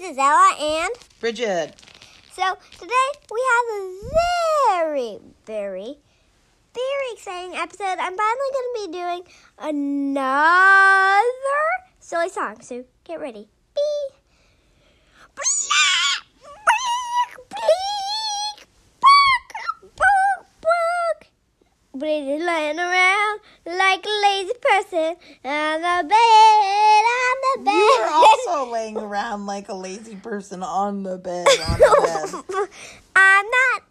This is Ella and Bridget. so today we have a very, very, very exciting episode. I'm finally going to be doing another silly song. So get ready. Bee. Bleeding lying around like a lazy person on laying around like a lazy person on the bed. On the bed. I'm not.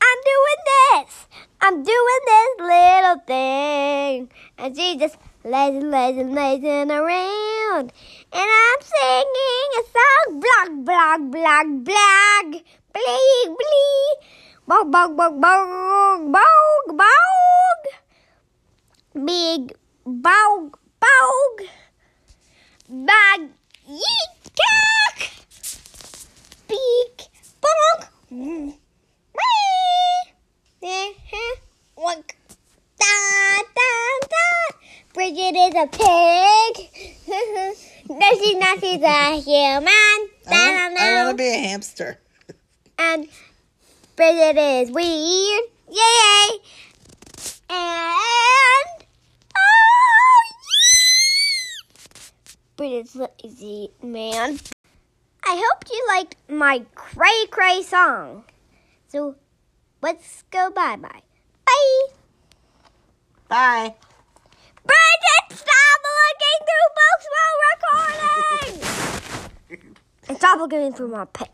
I'm doing this. I'm doing this little thing. And she just lazy, lazy, lazing around. And I'm singing a song. Blog, blog, blog, blog. Bleak, bleak. Bog, bog, bog, bog, bog, bog. Big bog. Da, da, da. Bridget is a pig. no, she's not. She's a human. I want, I want to be a hamster. And Bridget is weird. Yay! And oh, yeah! Bridget's lazy man. I hope you liked my cray cray song. So let's go bye. Bye. Bye. Bridget, stop looking through books while recording. and stop looking through my pet.